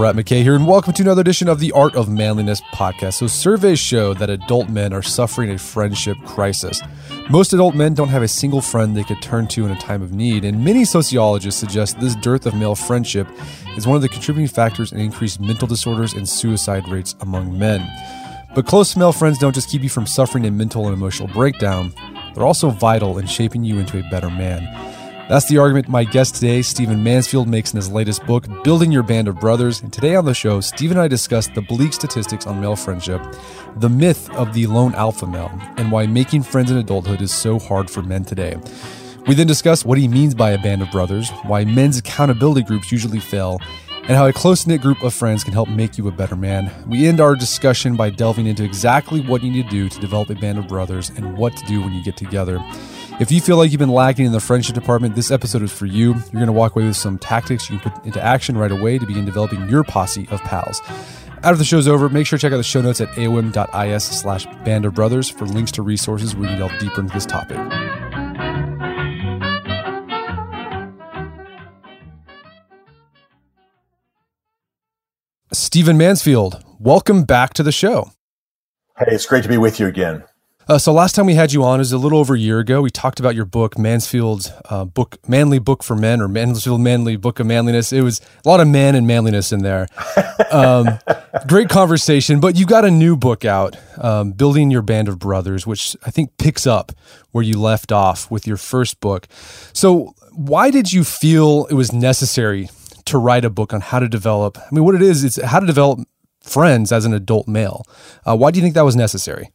Brett McKay here, and welcome to another edition of the Art of Manliness podcast. So, surveys show that adult men are suffering a friendship crisis. Most adult men don't have a single friend they could turn to in a time of need, and many sociologists suggest this dearth of male friendship is one of the contributing factors in increased mental disorders and suicide rates among men. But close male friends don't just keep you from suffering a mental and emotional breakdown, they're also vital in shaping you into a better man. That's the argument my guest today, Stephen Mansfield, makes in his latest book, Building Your Band of Brothers. And today on the show, Stephen and I discuss the bleak statistics on male friendship, the myth of the lone alpha male, and why making friends in adulthood is so hard for men today. We then discuss what he means by a band of brothers, why men's accountability groups usually fail, and how a close knit group of friends can help make you a better man. We end our discussion by delving into exactly what you need to do to develop a band of brothers and what to do when you get together. If you feel like you've been lacking in the friendship department, this episode is for you. You're going to walk away with some tactics you can put into action right away to begin developing your posse of pals. After the show's over, make sure to check out the show notes at aom.is slash band of brothers for links to resources where you can delve deeper into this topic. Stephen Mansfield, welcome back to the show. Hey, it's great to be with you again. Uh, so last time we had you on is a little over a year ago. We talked about your book, Mansfield's uh, book, Manly Book for Men, or Mansfield Manly Book of Manliness. It was a lot of man and manliness in there. Um, great conversation, but you got a new book out, um, Building Your Band of Brothers, which I think picks up where you left off with your first book. So why did you feel it was necessary to write a book on how to develop? I mean, what it is, it's how to develop friends as an adult male. Uh, why do you think that was necessary?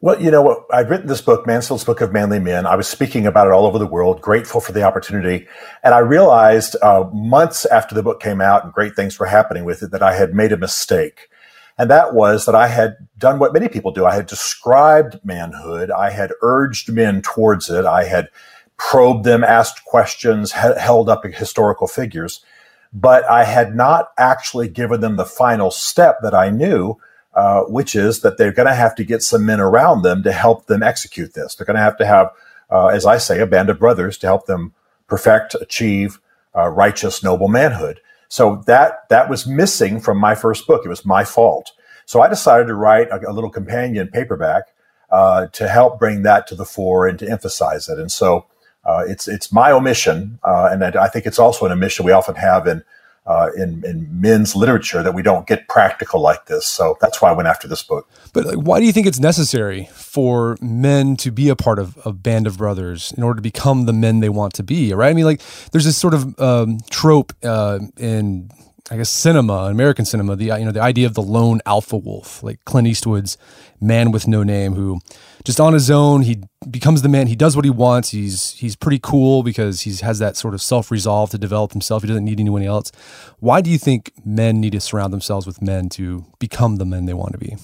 Well, you know? I'd written this book, Mansfield's Book of Manly Men. I was speaking about it all over the world, grateful for the opportunity. And I realized uh, months after the book came out and great things were happening with it that I had made a mistake. And that was that I had done what many people do. I had described manhood. I had urged men towards it. I had probed them, asked questions, held up historical figures. But I had not actually given them the final step that I knew uh, which is that they're going to have to get some men around them to help them execute this. They're going to have to have, uh, as I say, a band of brothers to help them perfect, achieve uh, righteous, noble manhood. So that that was missing from my first book. It was my fault. So I decided to write a, a little companion paperback uh, to help bring that to the fore and to emphasize it. And so uh, it's it's my omission, and I think it's also an omission we often have in uh, in, in men's literature that we don't get practical like this. So that's why I went after this book. But like, why do you think it's necessary for men to be a part of a band of brothers in order to become the men they want to be? Right? I mean, like, there's this sort of um, trope uh, in I guess cinema, American cinema, the you know the idea of the lone alpha wolf, like Clint Eastwood's man with no name, who just on his own he becomes the man. He does what he wants. He's he's pretty cool because he has that sort of self resolve to develop himself. He doesn't need anyone else. Why do you think men need to surround themselves with men to become the men they want to be?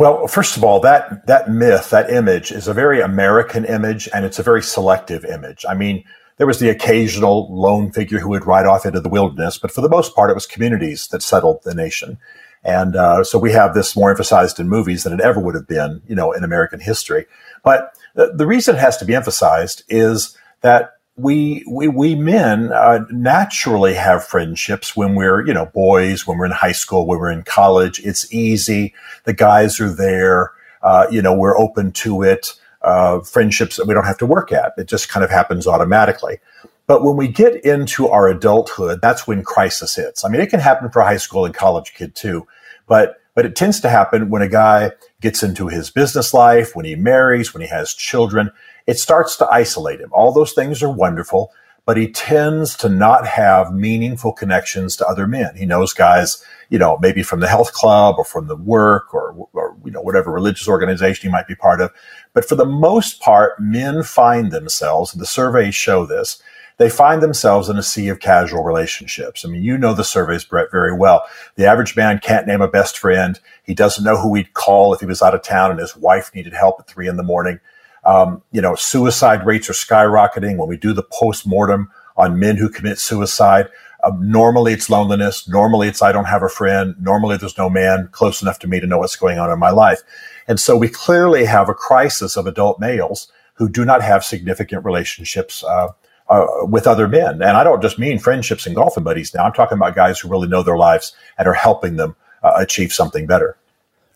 Well, first of all, that that myth, that image, is a very American image, and it's a very selective image. I mean there was the occasional lone figure who would ride off into the wilderness, but for the most part, it was communities that settled the nation. And uh, so we have this more emphasized in movies than it ever would have been, you know, in American history. But the, the reason it has to be emphasized is that we we we men uh, naturally have friendships when we're you know boys, when we're in high school, when we're in college. It's easy. The guys are there. Uh, you know, we're open to it uh, friendships that we don't have to work at. It just kind of happens automatically. But when we get into our adulthood, that's when crisis hits. I mean, it can happen for a high school and college kid too, but but it tends to happen when a guy gets into his business life, when he marries, when he has children. It starts to isolate him. All those things are wonderful, but he tends to not have meaningful connections to other men. He knows guys, you know, maybe from the health club or from the work or, or you know, whatever religious organization he might be part of. But for the most part, men find themselves, the surveys show this, they find themselves in a sea of casual relationships. I mean, you know the surveys, Brett, very well. The average man can't name a best friend. He doesn't know who he'd call if he was out of town and his wife needed help at three in the morning. Um, you know, suicide rates are skyrocketing. When we do the post mortem on men who commit suicide, um, normally it's loneliness. Normally it's I don't have a friend. Normally there's no man close enough to me to know what's going on in my life. And so we clearly have a crisis of adult males who do not have significant relationships uh, uh, with other men. And I don't just mean friendships and golfing buddies now. I'm talking about guys who really know their lives and are helping them uh, achieve something better.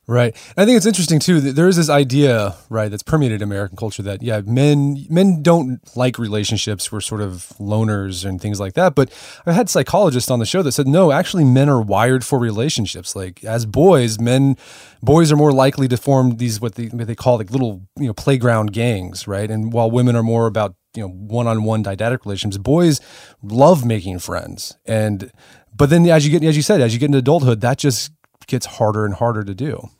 Right. I think it's interesting too that there is this idea, right, that's permeated American culture that yeah, men men don't like relationships. We're sort of loners and things like that. But I had psychologists on the show that said no, actually men are wired for relationships. Like as boys, men boys are more likely to form these what they what they call like little, you know, playground gangs, right? And while women are more about, you know, one-on-one didactic relationships, boys love making friends. And but then as you get as you said, as you get into adulthood, that just gets harder and harder to do.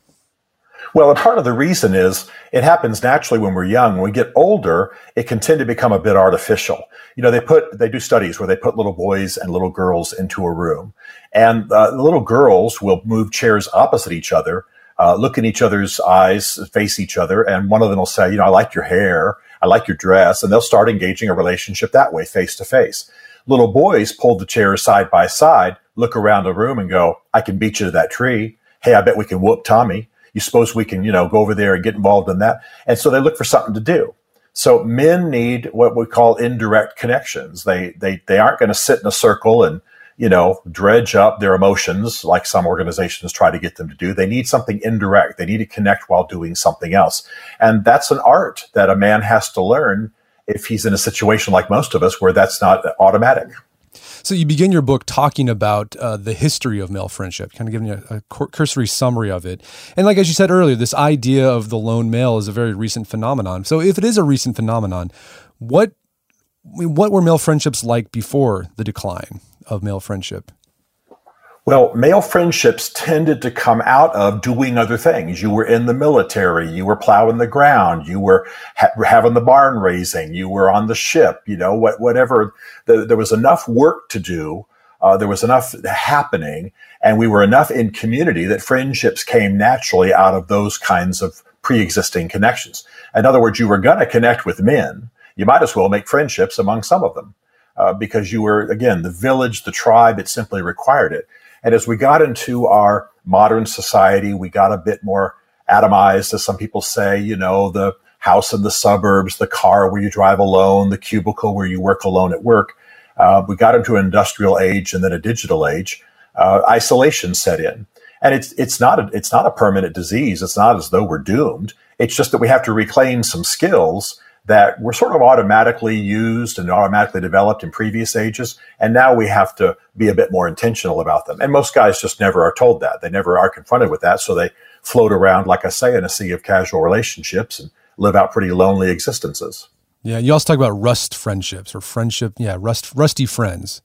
Well, and part of the reason is it happens naturally when we're young. When we get older, it can tend to become a bit artificial. You know, they put, they do studies where they put little boys and little girls into a room and uh, the little girls will move chairs opposite each other, uh, look in each other's eyes, face each other. And one of them will say, you know, I like your hair. I like your dress. And they'll start engaging a relationship that way, face to face. Little boys pull the chairs side by side, look around the room and go, I can beat you to that tree. Hey, I bet we can whoop Tommy you suppose we can, you know, go over there and get involved in that? And so they look for something to do. So men need what we call indirect connections. They they they aren't going to sit in a circle and you know dredge up their emotions like some organizations try to get them to do. They need something indirect. They need to connect while doing something else, and that's an art that a man has to learn if he's in a situation like most of us where that's not automatic. So you begin your book talking about uh, the history of male friendship, kind of giving a, a, cursory summary of it. And like as you said earlier, this idea of the lone male is a very recent phenomenon. So if it is a recent phenomenon, what what were male friendships like before the decline of male friendship? Well, male friendships tended to come out of doing other things. You were in the military, you were plowing the ground, you were ha- having the barn raising, you were on the ship, you know, what, whatever. The, there was enough work to do. Uh, there was enough happening and we were enough in community that friendships came naturally out of those kinds of pre-existing connections. In other words, you were going to connect with men. You might as well make friendships among some of them. Uh, because you were again the village, the tribe. It simply required it. And as we got into our modern society, we got a bit more atomized, as some people say, you know, the house in the suburbs, the car where you drive alone, the cubicle where you work alone at work. Uh, we got into an industrial age and then a digital age. Uh, isolation set in. And it's, it's not a, it's not a permanent disease. It's not as though we're doomed. It's just that we have to reclaim some skills that were sort of automatically used and automatically developed in previous ages. And now we have to be a bit more intentional about them. And most guys just never are told that. They never are confronted with that. So they float around, like I say, in a sea of casual relationships and live out pretty lonely existences. Yeah. You also talk about rust friendships or friendship. Yeah. Rust, rusty friends.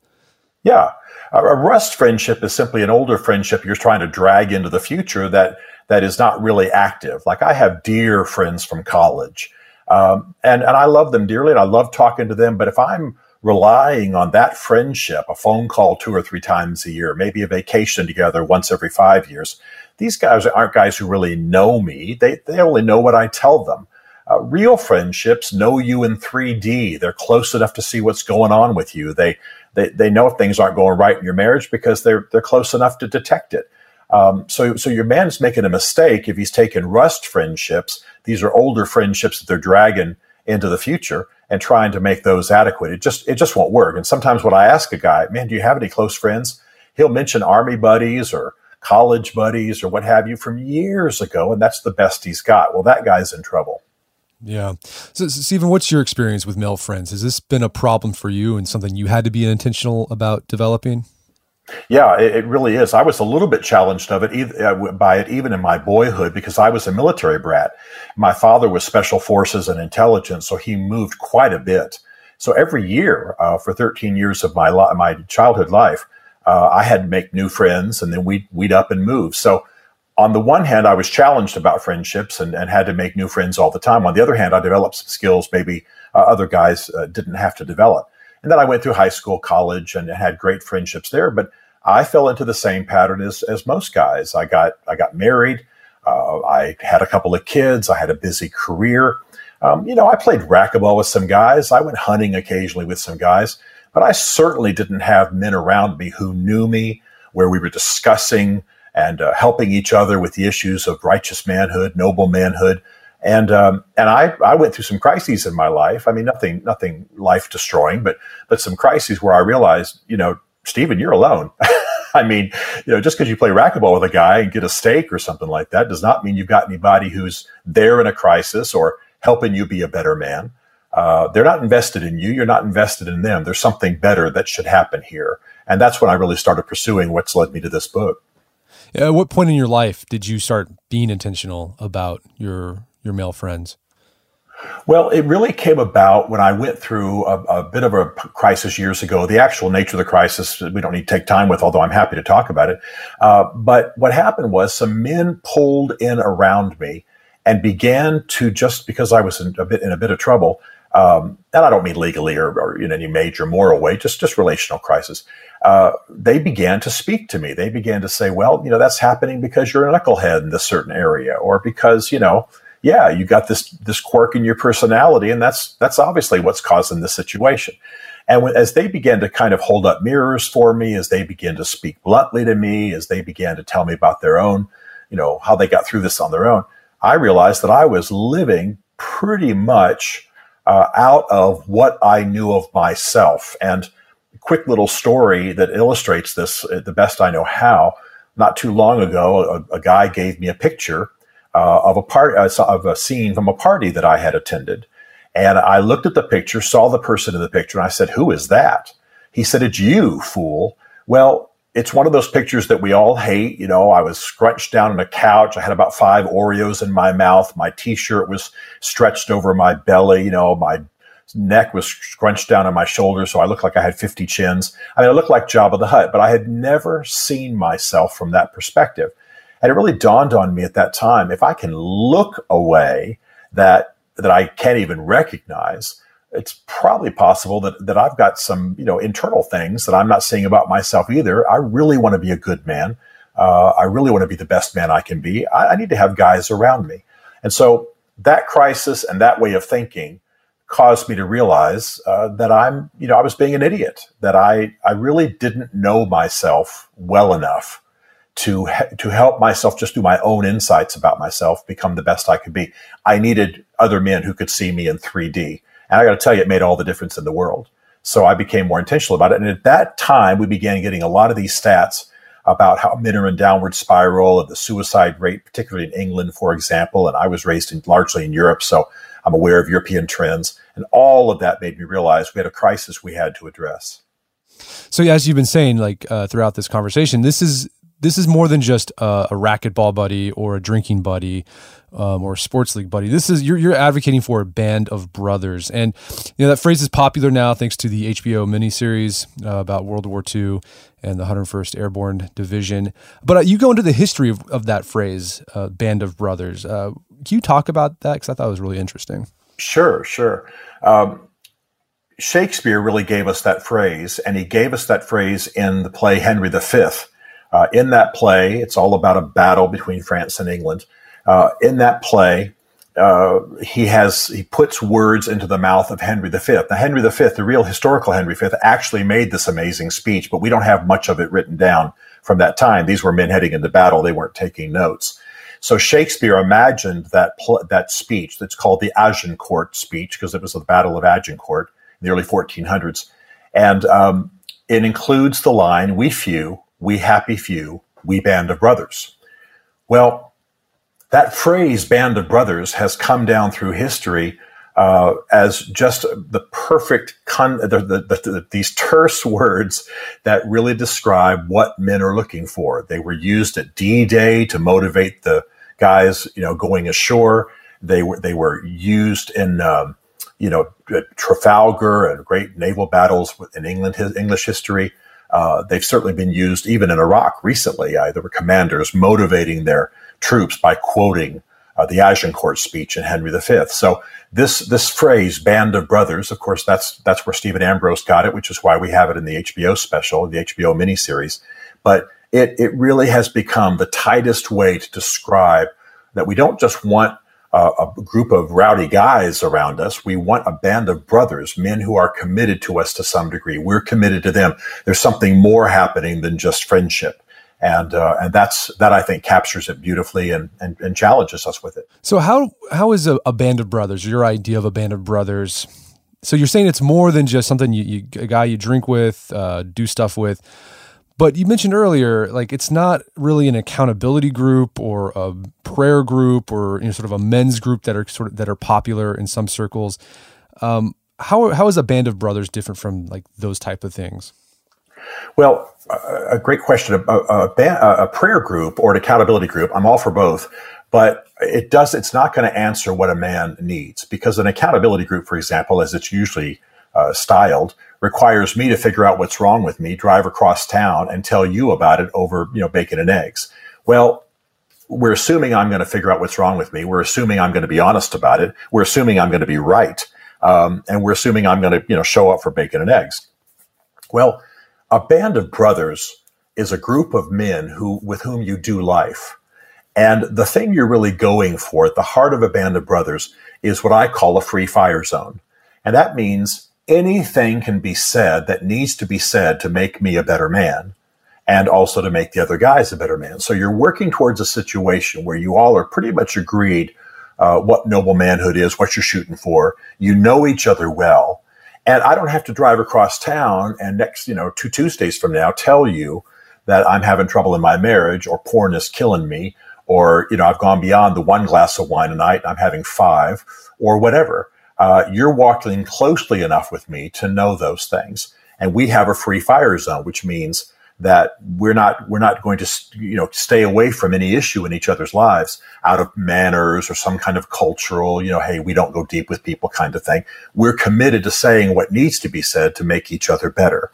Yeah. A, rust friendship is simply an older friendship you're trying to drag into the future that, that is not really active. Like I have dear friends from college um, and, and I love them dearly and I love talking to them. But if I'm relying on that friendship, a phone call two or three times a year, maybe a vacation together once every five years, these guys aren't guys who really know me. They, they only know what I tell them. Uh, real friendships know you in 3D. They're close enough to see what's going on with you. They, they, they know if things aren't going right in your marriage because they're, they're close enough to detect it. Um, so, so your man's making a mistake if he's taking rust friendships. These are older friendships that they're dragging into the future and trying to make those adequate. It just, it just won't work. And sometimes when I ask a guy, man, do you have any close friends? He'll mention army buddies or college buddies or what have you from years ago. And that's the best he's got. Well, that guy's in trouble. Yeah. So, Stephen, what's your experience with male friends? Has this been a problem for you and something you had to be intentional about developing? Yeah, it, it really is. I was a little bit challenged of it uh, by it even in my boyhood because I was a military brat. My father was special forces and intelligence, so he moved quite a bit. So every year uh, for 13 years of my li- my childhood life, uh, I had to make new friends, and then we'd we'd up and move. So on the one hand, I was challenged about friendships and, and had to make new friends all the time. On the other hand, I developed some skills maybe uh, other guys uh, didn't have to develop. And then I went through high school, college, and had great friendships there. But I fell into the same pattern as, as most guys. I got I got married. Uh, I had a couple of kids. I had a busy career. Um, you know, I played racquetball with some guys. I went hunting occasionally with some guys, but I certainly didn't have men around me who knew me, where we were discussing and uh, helping each other with the issues of righteous manhood, noble manhood. And um, and I, I went through some crises in my life. I mean, nothing nothing life destroying, but but some crises where I realized, you know, Stephen, you're alone. I mean, you know, just because you play racquetball with a guy and get a steak or something like that does not mean you've got anybody who's there in a crisis or helping you be a better man. Uh, they're not invested in you. You're not invested in them. There's something better that should happen here. And that's when I really started pursuing what's led me to this book. At what point in your life did you start being intentional about your your male friends? Well, it really came about when I went through a, a, bit of a crisis years ago. The actual nature of the crisis, we don't need to take time with, although I'm happy to talk about it. Uh, but what happened was some men pulled in around me and began to just because I was in a bit in a bit of trouble, um, and I don't mean legally or, or, in any major moral way, just just relational crisis uh, they began to speak to me. They began to say, well, you know, that's happening because you're a knucklehead in this certain area, or because, you know, yeah, you got this this quirk in your personality, and that's that's obviously what's causing the situation. And when, as they began to kind of hold up mirrors for me, as they began to speak bluntly to me, as they began to tell me about their own, you know, how they got through this on their own, I realized that I was living pretty much uh, out of what I knew of myself. And quick little story that illustrates this uh, the best I know how. Not too long ago, a, a guy gave me a picture uh, of a part uh, of a scene from a party that I had attended, and I looked at the picture, saw the person in the picture, and I said, "Who is that?" He said, "It's you, fool." Well, it's one of those pictures that we all hate. You know, I was scrunched down on a couch. I had about five Oreos in my mouth. My t-shirt was stretched over my belly. You know, my neck was scrunched down on my shoulders, so I looked like I had 50 chins. I mean, I looked like Jabba the Hutt, but I had never seen myself from that perspective. And it really dawned on me at that time if I can look away that that I can't even recognize, it's probably possible that that I've got some you know internal things that I'm not seeing about myself either. I really want to be a good man. Uh, I really want to be the best man I can be. I, I need to have guys around me, and so that crisis and that way of thinking caused me to realize uh, that I'm, you know, I was being an idiot. That I, I really didn't know myself well enough to to help myself just through my own insights about myself become the best I could be. I needed other men who could see me in 3D, and I got to tell you, it made all the difference in the world. So I became more intentional about it, and at that time, we began getting a lot of these stats about how men are in downward spiral of the suicide rate, particularly in England, for example. And I was raised in, largely in Europe, so I'm aware of European trends. And all of that made me realize we had a crisis we had to address. So, as you've been saying, like uh, throughout this conversation, this is this is more than just a, a racquetball buddy or a drinking buddy um, or a sports league buddy. This is you're you're advocating for a band of brothers, and you know that phrase is popular now thanks to the HBO miniseries uh, about World War II and the 101st Airborne Division. But uh, you go into the history of, of that phrase, uh, "band of brothers." Uh, can you talk about that? Because I thought it was really interesting. Sure, sure. Um, Shakespeare really gave us that phrase, and he gave us that phrase in the play Henry V. Uh, in that play, it's all about a battle between France and England. Uh, in that play, uh, he has he puts words into the mouth of Henry V. Now, Henry V, the real historical Henry V, actually made this amazing speech, but we don't have much of it written down from that time. These were men heading into battle; they weren't taking notes. So Shakespeare imagined that pl- that speech that's called the Agincourt speech because it was the Battle of Agincourt in the early 1400s, and um, it includes the line "We few, we happy few, we band of brothers." Well, that phrase "band of brothers" has come down through history uh, as just the perfect con- the, the, the, these terse words that really describe what men are looking for. They were used at D-Day to motivate the guys, you know, going ashore. They were they were used in um, you know Trafalgar and great naval battles in England his, English history. Uh, they've certainly been used even in Iraq recently. Uh, there were commanders motivating their troops by quoting uh, the Agincourt speech in Henry V. So this this phrase "band of brothers," of course, that's that's where Stephen Ambrose got it, which is why we have it in the HBO special, the HBO miniseries. But it it really has become the tightest way to describe that we don't just want a group of rowdy guys around us. We want a band of brothers, men who are committed to us to some degree. We're committed to them. There's something more happening than just friendship and uh, and that's that I think captures it beautifully and, and, and challenges us with it. So how how is a, a, band of brothers? Your idea of a band of brothers? So you're saying it's more than just something you, you a guy you drink with, uh, do stuff with. But you mentioned earlier, like it's not really an accountability group or a prayer group or you know, sort of a men's group that are sort of that are popular in some circles. Um, how how is a band of brothers different from like those type of things? Well, a great question. A, a, a, prayer group or an accountability group, I'm all for both, but it does. It's not going to answer what a man needs because an accountability group, for example, as it's usually uh, styled, requires me to figure out what's wrong with me, drive across town, and tell you about it over you know bacon and eggs. Well, we're assuming I'm going to figure out what's wrong with me. We're assuming I'm going to be honest about it. We're assuming I'm going to be right, um, and we're assuming I'm going to you know show up for bacon and eggs. Well a band of brothers is a group of men who with whom you do life. And the thing you're really going for at the heart of a band of brothers is what I call a free fire zone. And that means anything can be said that needs to be said to make me a better man and also to make the other guys a better man. So you're working towards a situation where you all are pretty much agreed uh, what noble manhood is, what you're shooting for. You know each other well. And I don't have to drive across town and next, you know, two Tuesdays from now tell you that I'm having trouble in my marriage or porn is killing me or, you know, I've gone beyond the one glass of wine a night and I'm having five or whatever. Uh, you're walking closely enough with me to know those things. And we have a free fire zone, which means that we're not we're not going to you know stay away from any issue in each other's lives out of manners or some kind of cultural you know hey we don't go deep with people kind of thing we're committed to saying what needs to be said to make each other better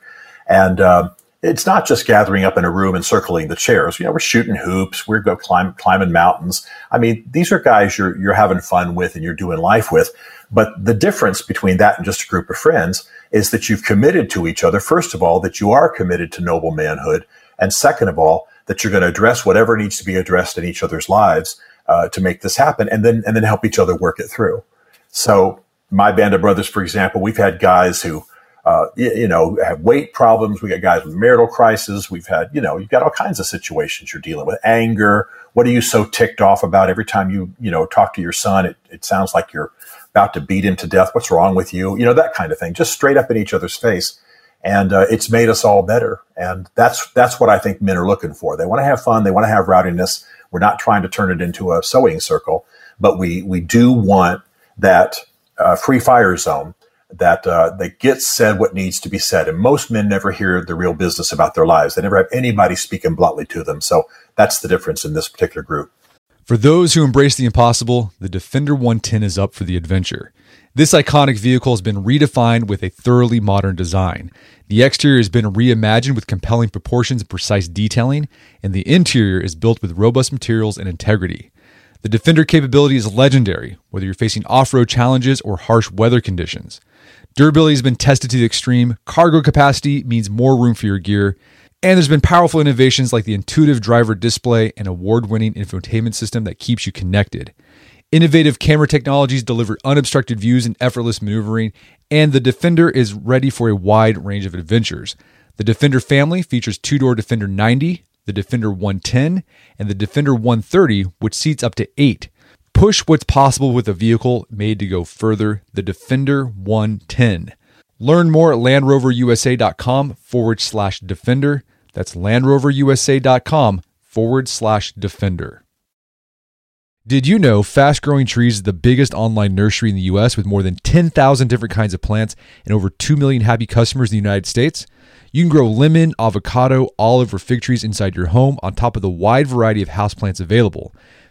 and um, it's not just gathering up in a room and circling the chairs you know we're shooting hoops we're go climb, climbing mountains i mean these are guys you're you're having fun with and you're doing life with but the difference between that and just a group of friends is that you've committed to each other. First of all, that you are committed to noble manhood. And second of all, that you're going to address whatever needs to be addressed in each other's lives uh, to make this happen and then, and then help each other work it through. So my band of brothers, for example, we've had guys who, uh, you, you, know, have weight problems. We got guys with marital crisis. We've had, you know, you've got all kinds of situations you're dealing with. Anger. What are you so ticked off about every time you, you know, talk to your son? It, it sounds like you're about to beat him to death. What's wrong with you? You know, that kind of thing, just straight up in each other's face. And uh, it's made us all better. And that's, that's what I think men are looking for. They want to have fun. They want to have rowdiness. We're not trying to turn it into a sewing circle, but we, we do want that uh, free fire zone that uh, that gets said what needs to be said. And most men never hear the real business about their lives. They never have anybody speaking bluntly to them. So that's the difference in this particular group. For those who embrace the impossible, the Defender 110 is up for the adventure. This iconic vehicle has been redefined with a thoroughly modern design. The exterior has been reimagined with compelling proportions and precise detailing, and the interior is built with robust materials and integrity. The Defender capability is legendary, whether you're facing off road challenges or harsh weather conditions. Durability has been tested to the extreme, cargo capacity means more room for your gear, and there's been powerful innovations like the intuitive driver display and award winning infotainment system that keeps you connected. Innovative camera technologies deliver unobstructed views and effortless maneuvering, and the Defender is ready for a wide range of adventures. The Defender family features two door Defender 90, the Defender 110, and the Defender 130, which seats up to eight. Push what's possible with a vehicle made to go further, the Defender 110. Learn more at LandRoverUSA.com forward slash Defender. That's LandRoverUSA.com forward slash Defender. Did you know Fast Growing Trees is the biggest online nursery in the US with more than 10,000 different kinds of plants and over 2 million happy customers in the United States? You can grow lemon, avocado, olive, or fig trees inside your home on top of the wide variety of houseplants available.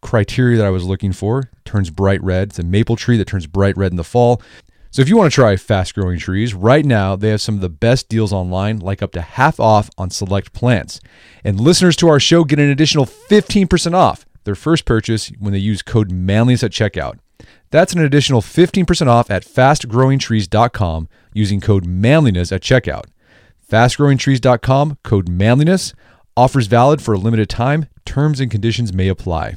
criteria that I was looking for. Turns bright red. It's a maple tree that turns bright red in the fall. So if you want to try fast growing trees, right now they have some of the best deals online, like up to half off on select plants. And listeners to our show get an additional 15% off their first purchase when they use code manliness at checkout. That's an additional 15% off at fastgrowingtrees.com using code manliness at checkout. Fastgrowingtrees.com, code manliness. Offers valid for a limited time. Terms and conditions may apply.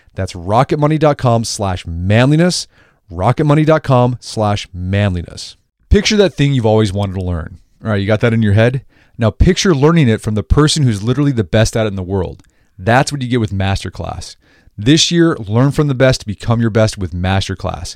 That's rocketmoney.com slash manliness, rocketmoney.com slash manliness. Picture that thing you've always wanted to learn. All right, you got that in your head? Now picture learning it from the person who's literally the best at it in the world. That's what you get with Masterclass. This year, learn from the best to become your best with Masterclass.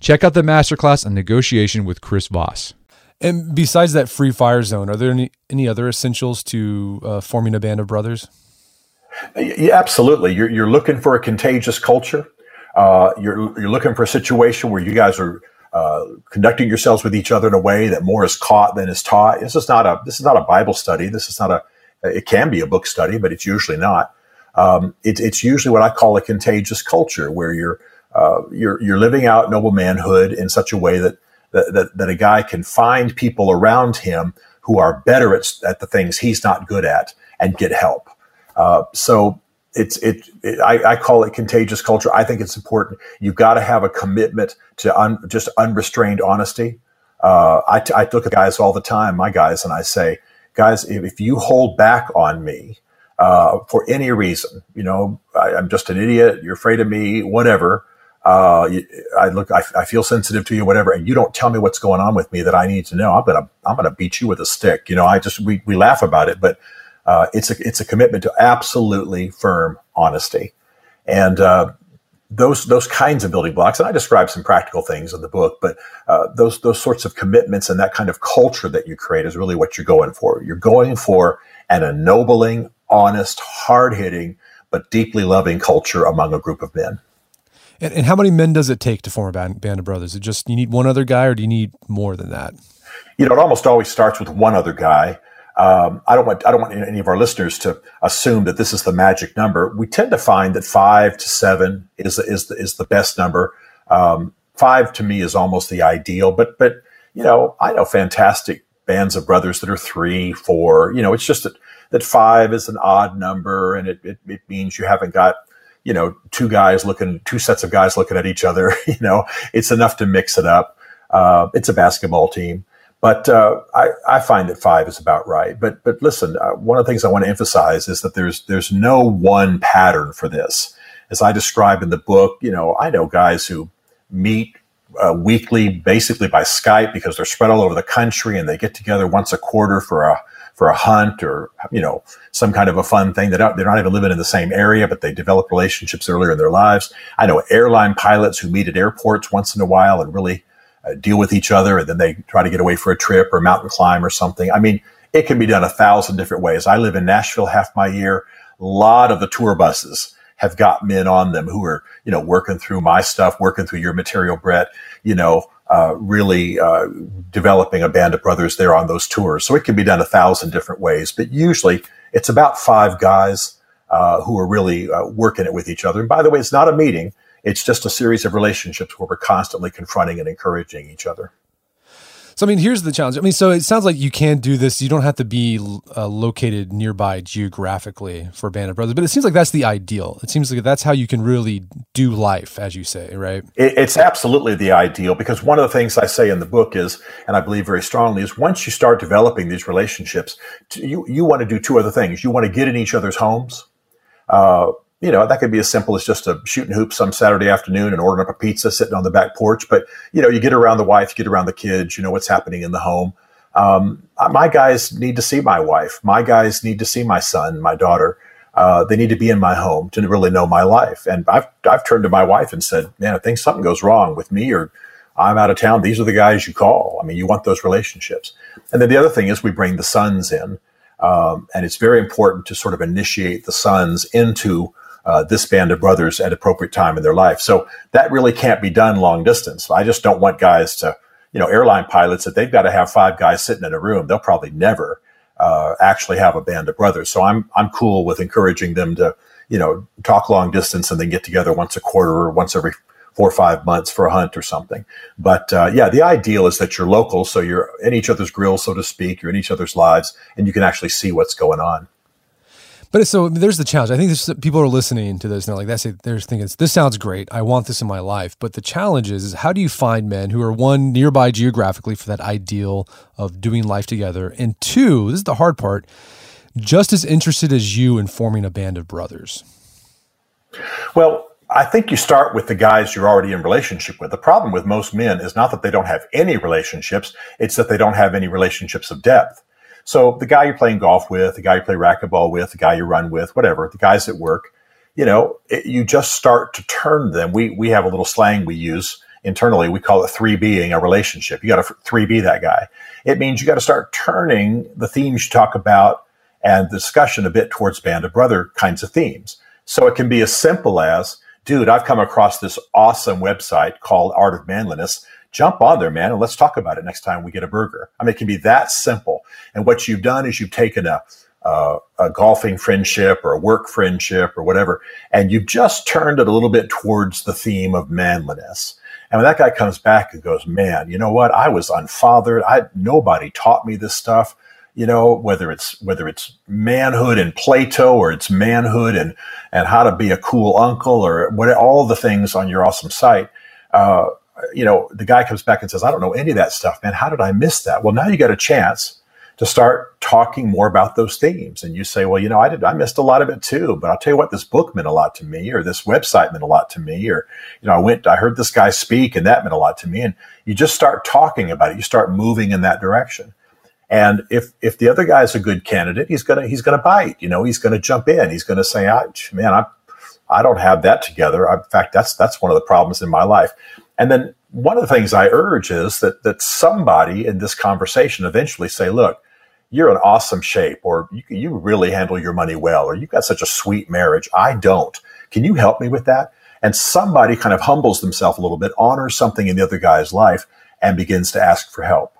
Check out the masterclass on negotiation with Chris Voss. And besides that free fire zone, are there any, any other essentials to uh, forming a band of brothers? Yeah, absolutely. You're, you're looking for a contagious culture. Uh, you're, you're looking for a situation where you guys are uh, conducting yourselves with each other in a way that more is caught than is taught. This is not a this is not a Bible study. This is not a. It can be a book study, but it's usually not. Um, it, it's usually what I call a contagious culture, where you're uh, you're you're living out noble manhood in such a way that, that that that a guy can find people around him who are better at, at the things he's not good at and get help. Uh, so it's it, it I, I, call it contagious culture. I think it's important. You've got to have a commitment to un, just unrestrained honesty. Uh, I, I look at guys all the time, my guys, and I say, guys, if, if you hold back on me, uh, for any reason. You know, I, am just an idiot. You're afraid of me, whatever. Uh, I look, I, I, feel sensitive to you, whatever, and you don't tell me what's going on with me that I need to know. I'm gonna, I'm gonna beat you with a stick. You know, I just, we, we laugh about it, but, uh, it's a, it's a commitment to absolutely firm honesty. And, uh, those those kinds of building blocks, and I describe some practical things in the book, but uh, those those sorts of commitments and that kind of culture that you create is really what you're going for. You're going for an ennobling, honest, hard hitting, but deeply loving culture among a group of men. And, and, how many men does it take to form a band, band of brothers? It just you need one other guy, or do you need more than that? You know, it almost always starts with one other guy. um, I don't want I don't want any of our listeners to assume that this is the magic number. We tend to find that five to seven is is is the best number. Um, five to me is almost the ideal, but but you know I know fantastic bands of brothers that are three, four. You know, it's just that that five is an odd number, and it, it, it means you haven't got you know two guys looking, two sets of guys looking at each other. You know, it's enough to mix it up. Uh, it's a basketball team. But uh, I, I, find that five is about right. But but listen, uh, one of the things I want to emphasize is that there's there's no one pattern for this. As I describe in the book, you know, I know guys who meet uh, weekly, basically by Skype, because they're spread all over the country, and they get together once a quarter for a for a hunt or you know some kind of a fun thing. They don't, they're not even living in the same area, but they develop relationships earlier in their lives. I know airline pilots who meet at airports once in a while and really uh, deal with each other and then they try to get away for a trip or mountain climb or something. I mean, it can be done a thousand different ways. I live in Nashville half my year. A lot of the tour buses have got men on them who are, you know, working through my stuff, working through your material, Brett, you know, uh, really uh, developing a band of brothers there on those tours. So it can be done a thousand different ways, but usually it's about five guys uh, who are really uh, working it with each other. And by the way, it's not a meeting. It's just a series of relationships where we're constantly confronting and encouraging each other. So, I mean, here's the challenge. I mean, so it sounds like you can do this. You don't have to be uh, located nearby geographically for Band of Brothers, but it seems like that's the ideal. It seems like that's how you can really do life, as you say, right? It, it's absolutely the ideal because one of the things I say in the book is, and I believe very strongly, is once you start developing these relationships, you, you want to do two other things. You want to get in each other's homes. Uh, you know, that could be as simple as just a shooting hoop some Saturday afternoon and ordering up a pizza sitting on the back porch. But, you know, you get around the wife, you get around the kids, you know what's happening in the home. Um, my guys need to see my wife. My guys need to see my son, my daughter. Uh, they need to be in my home to really know my life. And I've, I've turned to my wife and said, man, if things, something goes wrong with me or I'm out of town, these are the guys you call. I mean, you want those relationships. And then the other thing is we bring the sons in. Um, and it's very important to sort of initiate the sons into uh, this band of brothers at appropriate time in their life. So that really can't be done long distance. I just don't want guys to, you know, airline pilots that they've got to have five guys sitting in a room. They'll probably never uh, actually have a band of brothers. So I'm I'm cool with encouraging them to, you know, talk long distance and then get together once a quarter or once every four or five months for a hunt or something. But uh, yeah, the ideal is that you're local, so you're in each other's grill, so to speak. You're in each other's lives, and you can actually see what's going on. But so there's the challenge. I think people are listening to this and they're like, that's it. They're thinking, this sounds great. I want this in my life. But the challenge is, is how do you find men who are one nearby geographically for that ideal of doing life together? And two, this is the hard part, just as interested as you in forming a band of brothers? Well, I think you start with the guys you're already in relationship with. The problem with most men is not that they don't have any relationships, it's that they don't have any relationships of depth. So the guy you're playing golf with, the guy you play racquetball with, the guy you run with, whatever, the guys at work, you know, it, you just start to turn them. We we have a little slang we use internally. We call it three being a relationship. You got to three B that guy. It means you got to start turning the themes you talk about and the discussion a bit towards band of brother kinds of themes. So it can be as simple as, dude, I've come across this awesome website called Art of Manliness jump on there, man, and let's talk about it next time we get a burger. I mean, it can be that simple. And what you've done is you've taken a, a golfing friendship or a work friendship or whatever, and you've just turned it a little bit towards the theme of manliness. And when that guy comes back and goes, man, you know what? I was unfathered. I, nobody taught me this stuff. You know, whether it's, whether it's manhood and Plato or it's manhood and, and how to be a cool uncle or what, all the things on your awesome site. Uh, you know, the guy comes back and says, I don't know any of that stuff, man. How did I miss that? Well, now you got a chance to start talking more about those themes. And you say, well, you know, I did, I missed a lot of it too, but I'll tell you what, this book meant a lot to me, or this website meant a lot to me, or, you know, I went, I heard this guy speak and that meant a lot to me. And you just start talking about it. You start moving in that direction. And if, if the other guy's a good candidate, he's going to, he's going to bite, you know, he's going to jump in. He's going to say, man, I, I don't have that together. in fact, that's, that's one of the problems in my life. And then one of the things I urge is that that somebody in this conversation eventually say, look, you're in awesome shape, or you, you really handle your money well, or you've got such a sweet marriage. I don't. Can you help me with that? And somebody kind of humbles themselves a little bit, honors something in the other guy's life, and begins to ask for help.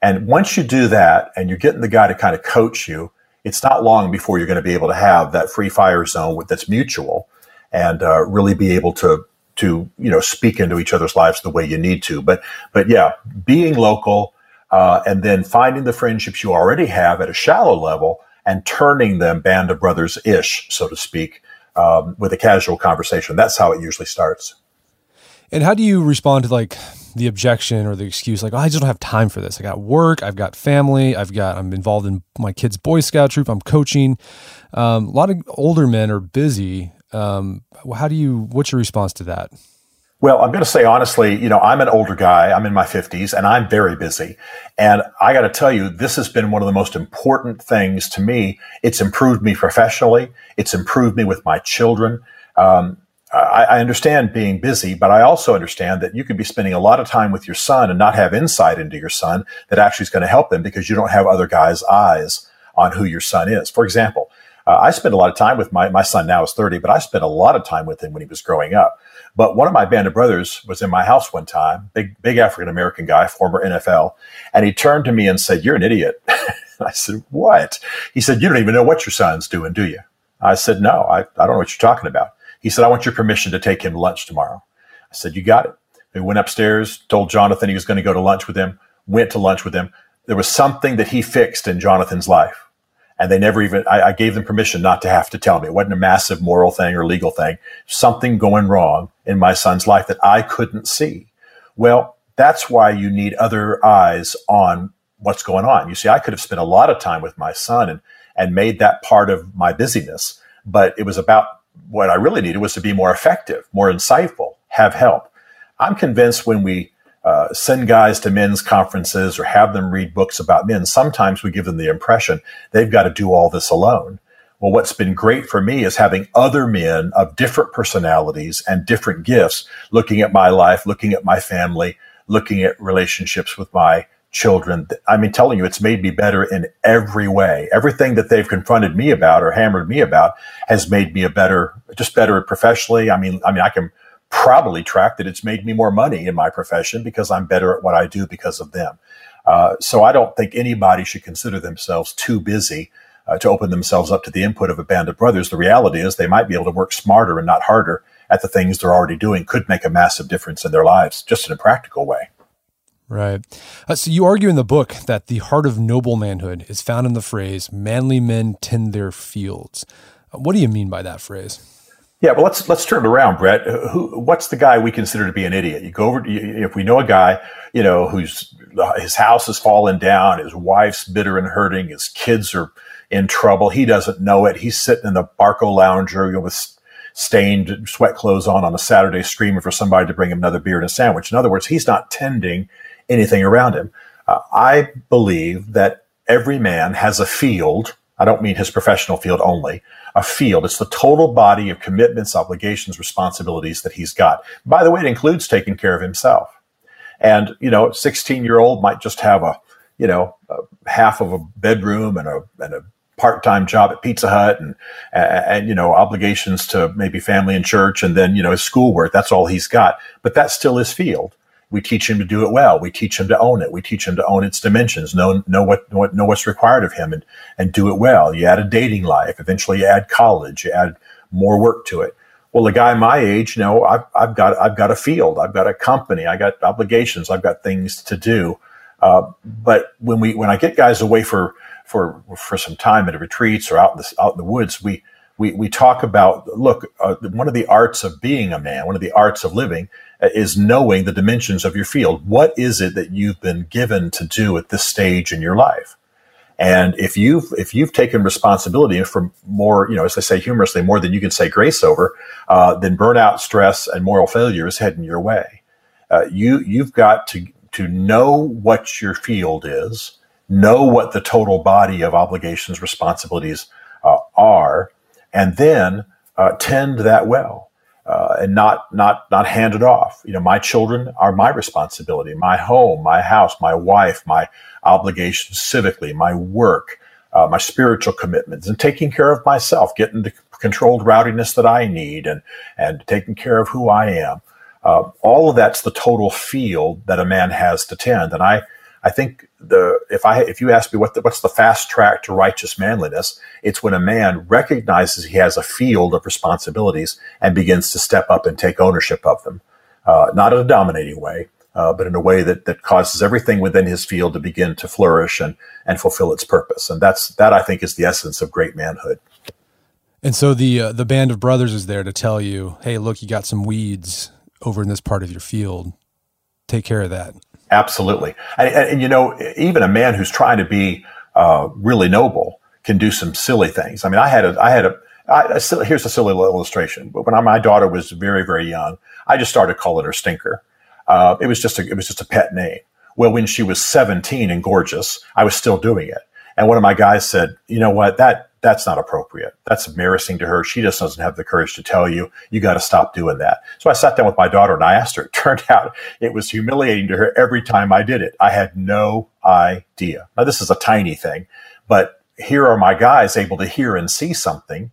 And once you do that and you're getting the guy to kind of coach you, it's not long before you're going to be able to have that free fire zone that's mutual and uh, really be able to to you know speak into each other's lives the way you need to. But but yeah, being local uh, and then finding the friendships you already have at a shallow level and turning them band of brothers ish, so to speak, um, with a casual conversation. That's how it usually starts. And how do you respond to like the objection or the excuse, like, oh, I just don't have time for this. I got work, I've got family, I've got, I'm involved in my kid's Boy Scout troop, I'm coaching. Um, a lot of older men are busy. Um, how do you, what's your response to that? Well, I'm going to say honestly, you know, I'm an older guy. I'm in my 50s and I'm very busy. And I got to tell you, this has been one of the most important things to me. It's improved me professionally. It's improved me with my children. Um, I, I, understand being busy, but I also understand that you could be spending a lot of time with your son and not have insight into your son that actually is going to help them because you don't have other guys' eyes on who your son is. For example, uh, I spend a lot of time with my, my son now is 30, but I spent a lot of time with him when he was growing up. But one of my band of brothers was in my house one time, big, big African American guy, former NFL, and he turned to me and said, You're an idiot. I said, What? He said, You don't even know what your son's doing, do you? I said, No, I, I don't know what you're talking about. He said, I want your permission to take him to lunch tomorrow. I said, You got it. We went upstairs, told Jonathan he was going to go to lunch with him, went to lunch with him. There was something that he fixed in Jonathan's life. And they never even, I, I gave them permission not to have to tell me. It wasn't a massive moral thing or legal thing, something going wrong in my son's life that I couldn't see. Well, that's why you need other eyes on what's going on. You see, I could have spent a lot of time with my son and, and made that part of my busyness, but it was about what I really needed was to be more effective, more insightful, have help. I'm convinced when we uh, send guys to men's conferences or have them read books about men, sometimes we give them the impression they've got to do all this alone. Well, what's been great for me is having other men of different personalities and different gifts looking at my life, looking at my family, looking at relationships with my children. I mean, telling you, it's made me better in every way. Everything that they've confronted me about or hammered me about has made me a better, just better professionally. I mean, I mean, I can probably track that it's made me more money in my profession because I'm better at what I do because of them. Uh, so I don't think anybody should consider themselves too busy uh, to open themselves up to the input of a band of brothers. The reality is they might be able to work smarter and not harder at the things they're already doing could make a massive difference in their lives just in a practical way. Right. Uh, so you argue in the book that the heart of noble manhood is found in the phrase manly men tend their fields. Uh, what do you mean by that phrase? Yeah, well, let's let's turn it around, Brett. Who, what's the guy we consider to be an idiot? You go over if we know a guy, you know, whose his house has fallen down, his wife's bitter and hurting, his kids are in trouble. He doesn't know it. He's sitting in the Barcalounger you know, with stained sweat clothes on on a Saturday, screaming for somebody to bring him another beer and a sandwich. In other words, he's not tending anything around him. Uh, I believe that every man has a field. I don't mean his professional field only, a field. It's the total body of commitments, obligations, responsibilities that he's got. By the way, it includes taking care of himself. And, you know, 16 year old might just have a, you know, a half of a bedroom and a, and a part-time job at Pizza Hut and, and, and, you know, obligations to maybe family and church and then, you know, his schoolwork. That's all he's got. But that's still his field. We teach him to do it well. We teach him to own it. We teach him to own its dimensions, know, know what, what, know what's required of him and, and do it well. You add a dating life. Eventually you add college. You add more work to it. Well, a guy my age, you know, I've, I've got, I've got a field. I've got a company. I got obligations. I've got things to do. Uh, but when we, when I get guys away for, for, for some time at retreats or out in the, out in the woods, we, we, we talk about, look, uh, one of the arts of being a man, one of the arts of living is knowing the dimensions of your field. What is it that you've been given to do at this stage in your life? And if you've if you've taken responsibility for more, you know, as I say humorously, more than you can say grace over, uh, then burnout, stress, and moral failure is heading your way. Uh, you you've got to to know what your field is, know what the total body of obligations, responsibilities uh, are, and then uh, tend that well uh, and not not not hand it off. You know, my children are my responsibility. My home, my house, my wife, my obligations civically, my work, uh, my spiritual commitments, and taking care of myself, getting the controlled rowdiness that I need, and and taking care of who I am. Uh, all of that's the total field that a man has to tend. And I I think the if I if you ask me what the, what's the fast track to righteous manliness, it's when a man recognizes he has a field of responsibilities and begins to step up and take ownership of them, uh, not in a dominating way, uh, but in a way that that causes everything within his field to begin to flourish and and fulfill its purpose. And that's that I think is the essence of great manhood. And so the uh, the band of brothers is there to tell you, hey, look, you got some weeds over in this part of your field. Take care of that. Absolutely. And, and, you know, even a man who's trying to be uh, really noble can do some silly things. I mean, I had a, I had a, I, a here's a silly illustration. But when I, my daughter was very, very young, I just started calling her Stinker. Uh, it was just a, it was just a pet name. Well, when she was 17 and gorgeous, I was still doing it. And one of my guys said, you know what, that, that's not appropriate. That's embarrassing to her. She just doesn't have the courage to tell you, you got to stop doing that. So I sat down with my daughter and I asked her. It turned out it was humiliating to her every time I did it. I had no idea. Now, this is a tiny thing, but here are my guys able to hear and see something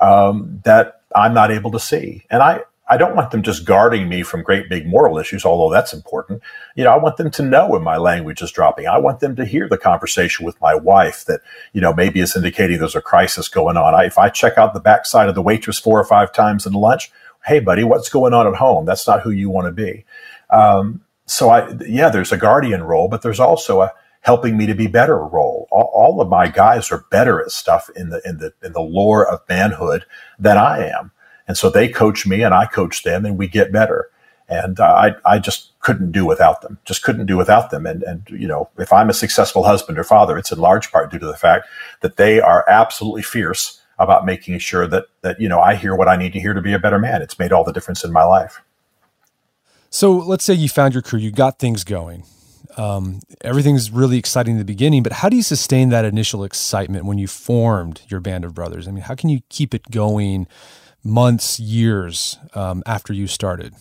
um, that I'm not able to see. And I, I don't want them just guarding me from great big moral issues, although that's important. You know, I want them to know when my language is dropping. I want them to hear the conversation with my wife that, you know, maybe is indicating there's a crisis going on. I, if I check out the backside of the waitress four or five times in lunch, hey, buddy, what's going on at home? That's not who you want to be. Um, so I, yeah, there's a guardian role, but there's also a helping me to be better role. All, all of my guys are better at stuff in the in the in the lore of manhood than I am. And so they coach me and I coach them and we get better. And uh, I, I just couldn't do without them, just couldn't do without them. And, and, you know, if I'm a successful husband or father, it's in large part due to the fact that they are absolutely fierce about making sure that, that, you know, I hear what I need to hear to be a better man. It's made all the difference in my life. So let's say you found your crew, you got things going. Um, everything's really exciting in the beginning, but how do you sustain that initial excitement when you formed your band of brothers? I mean, how can you keep it going months, years um, after you started?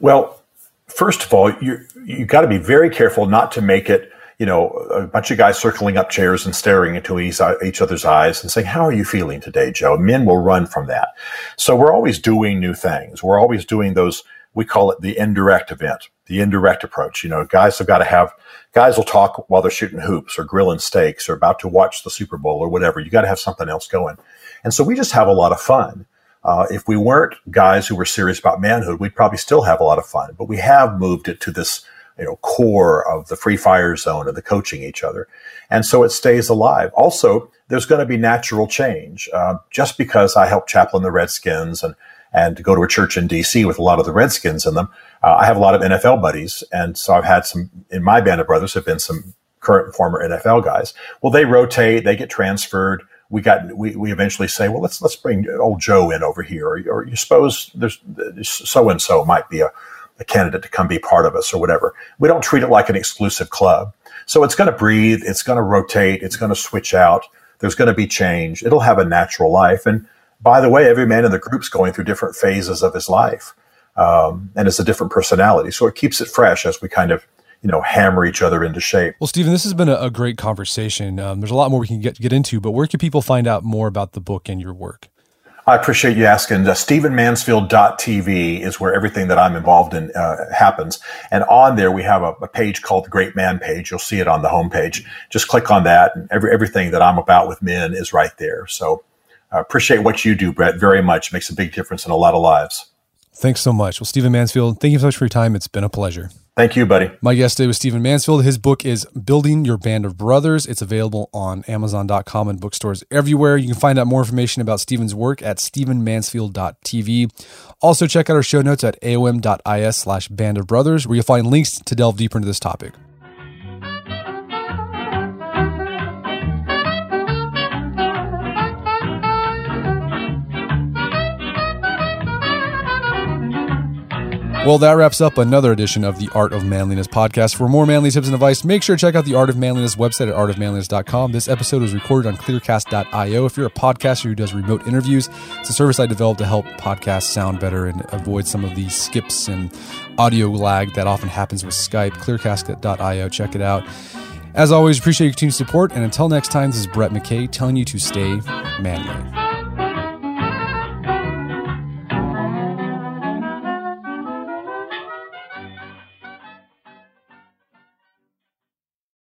Well, first of all, you you got to be very careful not to make it you know a bunch of guys circling up chairs and staring into each, each other's eyes and saying, "How are you feeling today, Joe?" Men will run from that. So we're always doing new things. We're always doing those. We call it the indirect event, the indirect approach. You know, guys have got to have guys will talk while they're shooting hoops or grilling steaks or about to watch the Super Bowl or whatever. You got to have something else going. And so we just have a lot of fun. Uh, if we weren't guys who were serious about manhood, we'd probably still have a lot of fun. But we have moved it to this, you know, core of the free fire zone and the coaching each other, and so it stays alive. Also, there's going to be natural change. Uh, just because I help chaplain the Redskins and and go to a church in D.C. with a lot of the Redskins in them, uh, I have a lot of NFL buddies, and so I've had some in my band of brothers have been some current and former NFL guys. Well, they rotate, they get transferred we got we, we eventually say, well, let's let's bring old Joe in over here, or, or you suppose there's so and so might be a, a candidate to come be part of us or whatever. We don't treat it like an exclusive club. So it's going to breathe, it's going to rotate, it's going to switch out. There's going to be change. It'll have a natural life. And by the way, every man in the group's going through different phases of his life, um, and it's a different personality. So it keeps it fresh as we kind of you know hammer each other into shape. Well, Stephen, this has been a, a great conversation. Um, there's a lot more we can get get into, but where can people find out more about the book and your work? I appreciate you asking. Uh, StephenMansfield.tv is where everything that I'm involved in uh, happens. And on there, we have a, a, page called the Great Man page. You'll see it on the homepage. Just click on that, and every, everything that I'm about with men is right there. So I uh, appreciate what you do, Brett, very much. It makes a big difference in a lot of lives. Thanks so much. Well, Stephen Mansfield, thank you so much for your time. It's been a pleasure. Thank you, buddy. My guest today was Stephen Mansfield. His book is Building Your Band of Brothers. It's available on Amazon.com and bookstores everywhere. You can find out more information about Stephen's work at stephenmansfield.tv. Also, check out our show notes at aom.is slash band of brothers, where you'll find links to delve deeper into this topic. Well, that wraps up another edition of the Art of Manliness podcast. For more manly tips and advice, make sure to check out the Art of Manliness website at artofmanliness.com. This episode was recorded on clearcast.io. If you're a podcaster who does remote interviews, it's a service I developed to help podcasts sound better and avoid some of the skips and audio lag that often happens with Skype. Clearcast.io. Check it out. As always, appreciate your continued support. And until next time, this is Brett McKay telling you to stay manly.